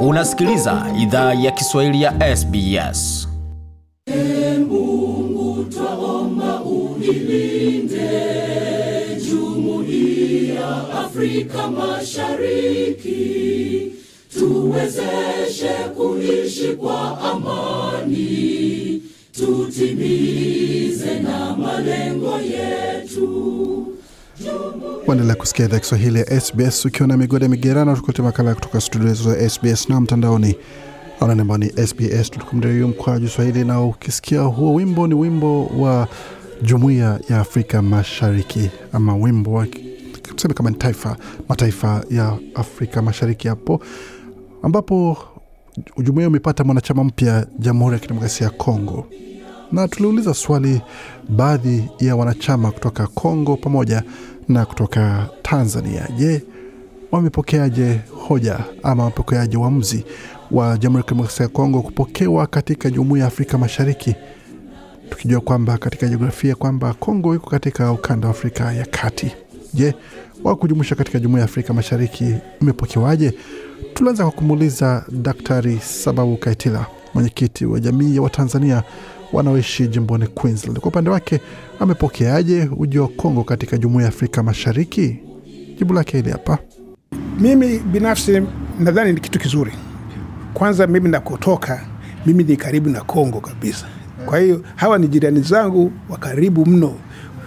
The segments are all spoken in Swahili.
Unasikiliza idhaa ya Kiswahili ya SBS. Mungu twaomba unilinde jumuiya Afrika Mashariki, tuwezeshe kuishi kwa amani, tutimize na malengo yetu. Waendelea kusikia idhaa Kiswahili ya SBS ukiwa na migode migerano, tukulete makala kutoka studio za SBS na mtandaoni anani ambao ni sbs.com.au mkwaju swahili. Na ukisikia huo wimbo, ni wimbo wa jumuiya ya Afrika Mashariki ama wimbo wa tuseme kama ni taifa mataifa ya Afrika Mashariki hapo ambapo jumuiya umepata mwanachama mpya Jamhuri ya Kidemokrasia ya Kongo, na tuliuliza swali baadhi ya wanachama kutoka Kongo pamoja na kutoka Tanzania. Je, wamepokeaje hoja ama wamepokeaje uamuzi wa Jamhuri ya Kidemokrasia ya Kongo kupokewa katika Jumuiya ya Afrika Mashariki, tukijua kwamba katika jiografia kwamba Kongo iko katika ukanda wa Afrika ya Kati. Je, wa kujumuisha katika Jumuiya ya Afrika Mashariki imepokewaje? Tulianza kwa kumuuliza Daktari Sababu Kaitila, mwenyekiti wa jamii ya Watanzania wanaoishi jimboni Queensland. Kwa upande wake amepokeaje ujio wa Kongo katika Jumuiya ya Afrika Mashariki? Jibu lake hili hapa. Mimi binafsi nadhani ni kitu kizuri. Kwanza mimi nakotoka, mimi ni karibu na Kongo kabisa, kwa hiyo hawa ni jirani zangu wa karibu mno.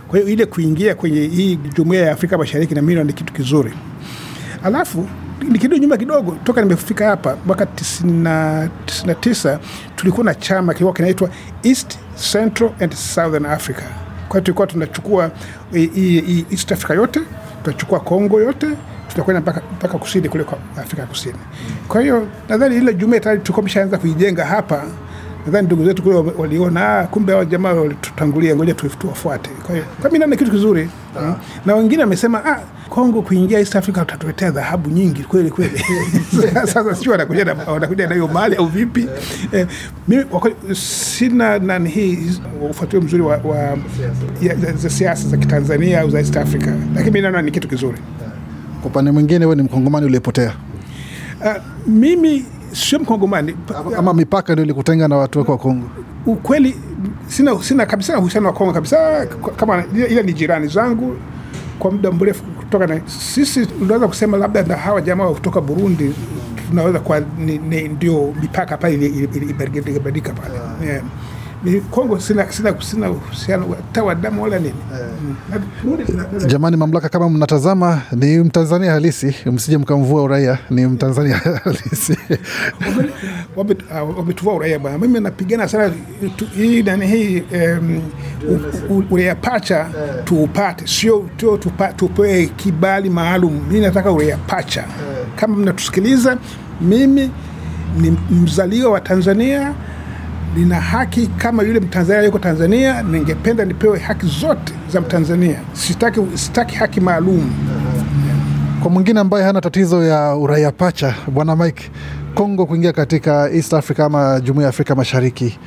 Kwa hiyo ile kuingia kwenye hii jumuiya ya Afrika Mashariki na mimi ni kitu kizuri. Alafu nikirudi nyuma kidogo, toka nimefika hapa mwaka 99 tulikuwa na chama kilikuwa kinaitwa East Central and Southern Africa. Kwa hiyo tulikuwa tunachukua East Africa yote, tunachukua Congo yote tutakwenda mpaka, mpaka kusini kule kwa Afrika Kusini. Kwa hiyo nadhani ile jumuiya tayari tulikuwa tumeshaanza kuijenga hapa. Nadhani ndugu zetu kule waliona ah, kumbe hawa jamaa walitutangulia, ngoja tuwafuate. Kwa hiyo kwa mimi naona kitu kizuri mm. Na wengine wamesema ah, Kongo kuingia East Africa utatuletea dhahabu nyingi kweli kweli. Sasa sio wanakuja na wanakuja na hiyo mali au vipi? Eh, mimi sina nani hii ufuatio mzuri wa, wa za siasa za Kitanzania au za East Africa, lakini mimi naona ni kitu kizuri. Kwa upande mwingine, wewe ni mkongomani uliyepotea. Uh, mimi sio mkongomani ama mipaka ndio ilikutenga na watu wako wa Kongo? Ukweli sina, sina kabisa uhusiano wa Kongo kabisa, kama ile ni jirani zangu kwa muda mrefu kutoka na sisi. Unaweza kusema labda na hawa jamaa wa kutoka Burundi tunaweza kwa ndio mipaka pale ilibadilika pale yeah. Kongo sina sina sina uhusiano hata wa damu wala nini. Jamani, mamlaka kama mnatazama, ni Mtanzania halisi, msije mkamvua uraia, ni Mtanzania halisi wametuvua uraia bwana. Mimi napigana sana hii nani hii uraia pacha tuupate, sio tupewe kibali maalum. Mi nataka uraia pacha. Kama mnatusikiliza, mimi ni mzaliwa wa Tanzania nina haki kama yule Mtanzania yuko Tanzania. Ningependa nipewe haki zote za Mtanzania, sitaki, sitaki haki maalum. Kwa mwingine ambaye hana tatizo ya uraia pacha, Bwana Mike, Kongo kuingia katika East Africa ama Jumuiya ya Afrika Mashariki,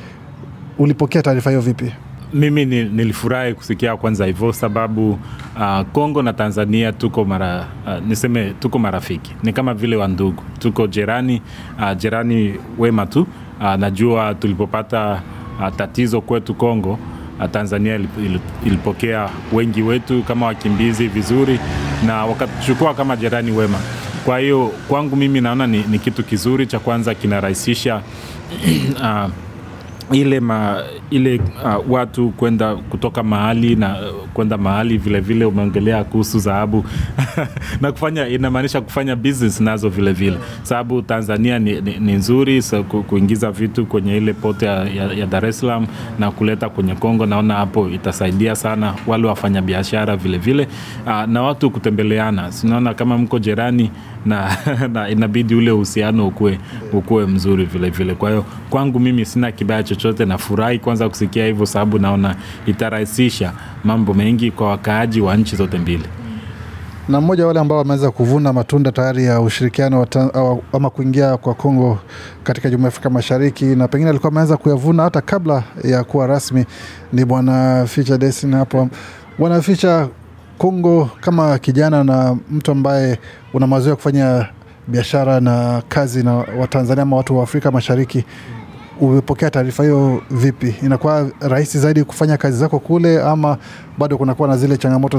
ulipokea taarifa hiyo vipi? Mimi nilifurahi kusikia kwanza hivyo, sababu uh, Kongo na Tanzania tuko mara uh, niseme tuko marafiki, ni kama vile wa ndugu, tuko jirani uh, jirani wema tu. Uh, najua tulipopata uh, tatizo kwetu Kongo uh, Tanzania ilipokea wengi wetu kama wakimbizi vizuri na wakatuchukua kama jirani wema. Kwa hiyo kwangu mimi naona ni, ni kitu kizuri cha kwanza kinarahisisha uh, ile ma, ile uh, watu kwenda kutoka mahali na uh, kwenda mahali vilevile. Umeongelea kuhusu dhahabu na kufanya, inamaanisha kufanya business nazo vilevile, sababu Tanzania ni, ni, ni nzuri so, kuingiza vitu kwenye ile pote ya, ya, ya Dar es Salaam na kuleta kwenye Kongo. Naona hapo itasaidia sana wale wafanya biashara vilevile uh, na watu kutembeleana. Sinaona kama mko jirani na, na inabidi ule uhusiano ukue, ukue mzuri vilevile. Kwa hiyo kwangu mimi sina kibaya chochote, nafurahi kwanza kusikia hivyo, sababu naona itarahisisha mambo mengi kwa wakaaji wa nchi zote mbili. Na mmoja wa wale ambao wameweza kuvuna matunda tayari ya ushirikiano ama kuingia kwa Kongo katika Jumuiya ya Afrika Mashariki na pengine alikuwa ameweza kuyavuna hata kabla ya kuwa rasmi ni Bwana Ficha Desin hapo. Bwana Ficha, Kongo kama kijana na mtu ambaye una mazoea kufanya biashara na kazi na Watanzania ama watu wa Afrika Mashariki, umepokea taarifa hiyo vipi? Inakuwa rahisi zaidi kufanya kazi zako kule ama bado kunakuwa na zile changamoto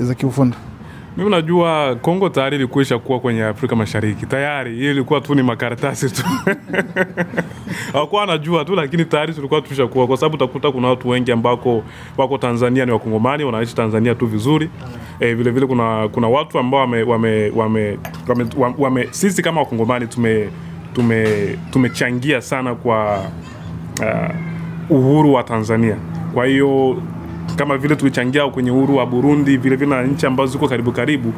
za kiufundi? Mimi najua Kongo tayari ilikuwa kuwa kwenye Afrika Mashariki tayari, hiyo ilikuwa tu ni makaratasi tu hawakuwa wanajua tu, lakini tayari tulikuwa tushakuwa, kwa sababu utakuta kuna watu wengi ambako wako Tanzania ni wakongomani wanaishi Tanzania tu vizuri. eh, vile vile kuna, kuna watu ambao wame, wame, wame, wame, wame, wame, sisi kama wakongomani tume tumechangia sana kwa uh, uhuru wa Tanzania. Kwa hiyo kama vile tulichangia kwenye uhuru wa Burundi, vile vile na nchi ambazo ziko karibu karibu,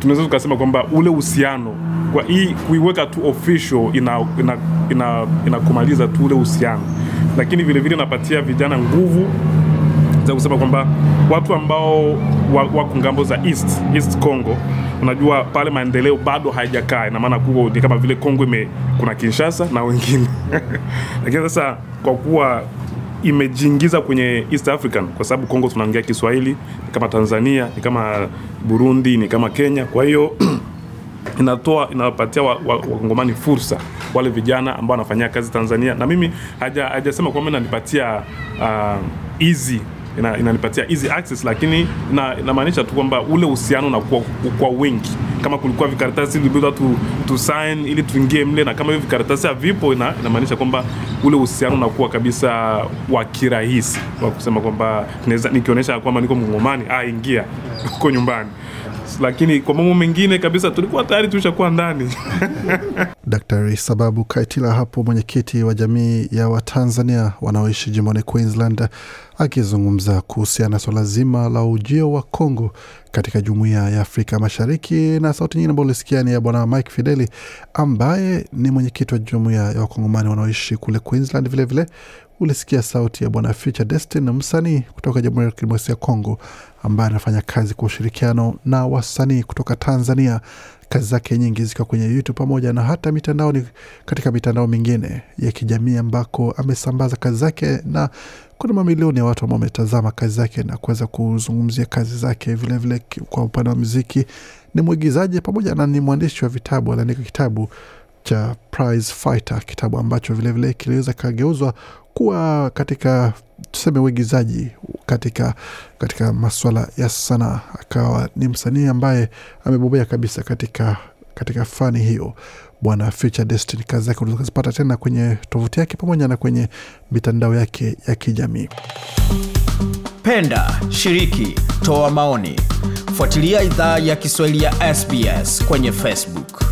tunaweza tukasema kwamba ule uhusiano kwa hii kuiweka tu official ina, ina, ina, inakumaliza tu ule uhusiano, lakini vile vile inapatia vijana nguvu za kusema kwamba watu ambao wako ng'ambo za east, east Congo, unajua pale maendeleo bado haijakaa, ina maana kuwa ni kama vile Kongo ime kuna Kinshasa na wengine. Lakini sasa kwa kuwa imejiingiza kwenye East African kwa sababu Kongo tunaongea Kiswahili, ni kama Tanzania, ni kama Burundi, ni kama Kenya, kwa hiyo inatoa inawapatia wakongomani wa, wa fursa wale vijana ambao wanafanyia kazi Tanzania, na mimi haja hajasema kwamba inanipatia uh, easy ina, inanipatia easy access, lakini ina, inamaanisha tu kwamba ule uhusiano unakuwa kwa wingi. Kama kulikuwa vikaratasi vilibidi tu, tu sign ili tuingie mle, na kama hivi vikaratasi havipo, ina, kwamba ule uhusiano unakuwa kabisa wa kirahisi wa kusema kwamba nikionyesha kwamba niko Mngomani, ah, ingia huko nyumbani lakini kwa mambo mengine kabisa tulikuwa tayari tulishakuwa ndani. Daktari Sababu Kaitila hapo, mwenyekiti wa jamii ya Watanzania wanaoishi jimboni Queensland, akizungumza kuhusiana na swala zima la ujio wa Kongo katika jumuiya ya Afrika Mashariki. Na sauti nyingine ambayo ulisikia ni ya Bwana Mike Fideli ambaye ni mwenyekiti wa jumuiya ya Wakongomani wanaoishi kule Queensland. Vilevile vile, ulisikia sauti ya Bwana Future Destin, msanii kutoka Jamhuri ya Kidemokrasia ya Kongo ambaye anafanya kazi kwa ushirikiano na wasanii kutoka Tanzania kazi zake nyingi zikiwa kwenye YouTube pamoja na hata mitandaoni katika mitandao mingine ya kijamii ambako amesambaza kazi zake, na kuna mamilioni ya watu ambao wametazama kazi zake na kuweza kuzungumzia kazi zake. Vilevile vile, kwa upande wa muziki ni mwigizaji pamoja na ni mwandishi wa vitabu. Aliandika kitabu cha Prize Fighter, kitabu ambacho vilevile kiliweza kageuzwa kuwa katika tuseme uigizaji katika, katika maswala ya sanaa. Akawa ni msanii ambaye amebobea kabisa katika, katika fani hiyo. Bwana Future Destiny, kazi zake unaweza kuzipata tena kwenye tovuti yake pamoja na kwenye mitandao yake ya kijamii. Penda, shiriki, toa maoni. Fuatilia idhaa ya Kiswahili ya SBS kwenye Facebook.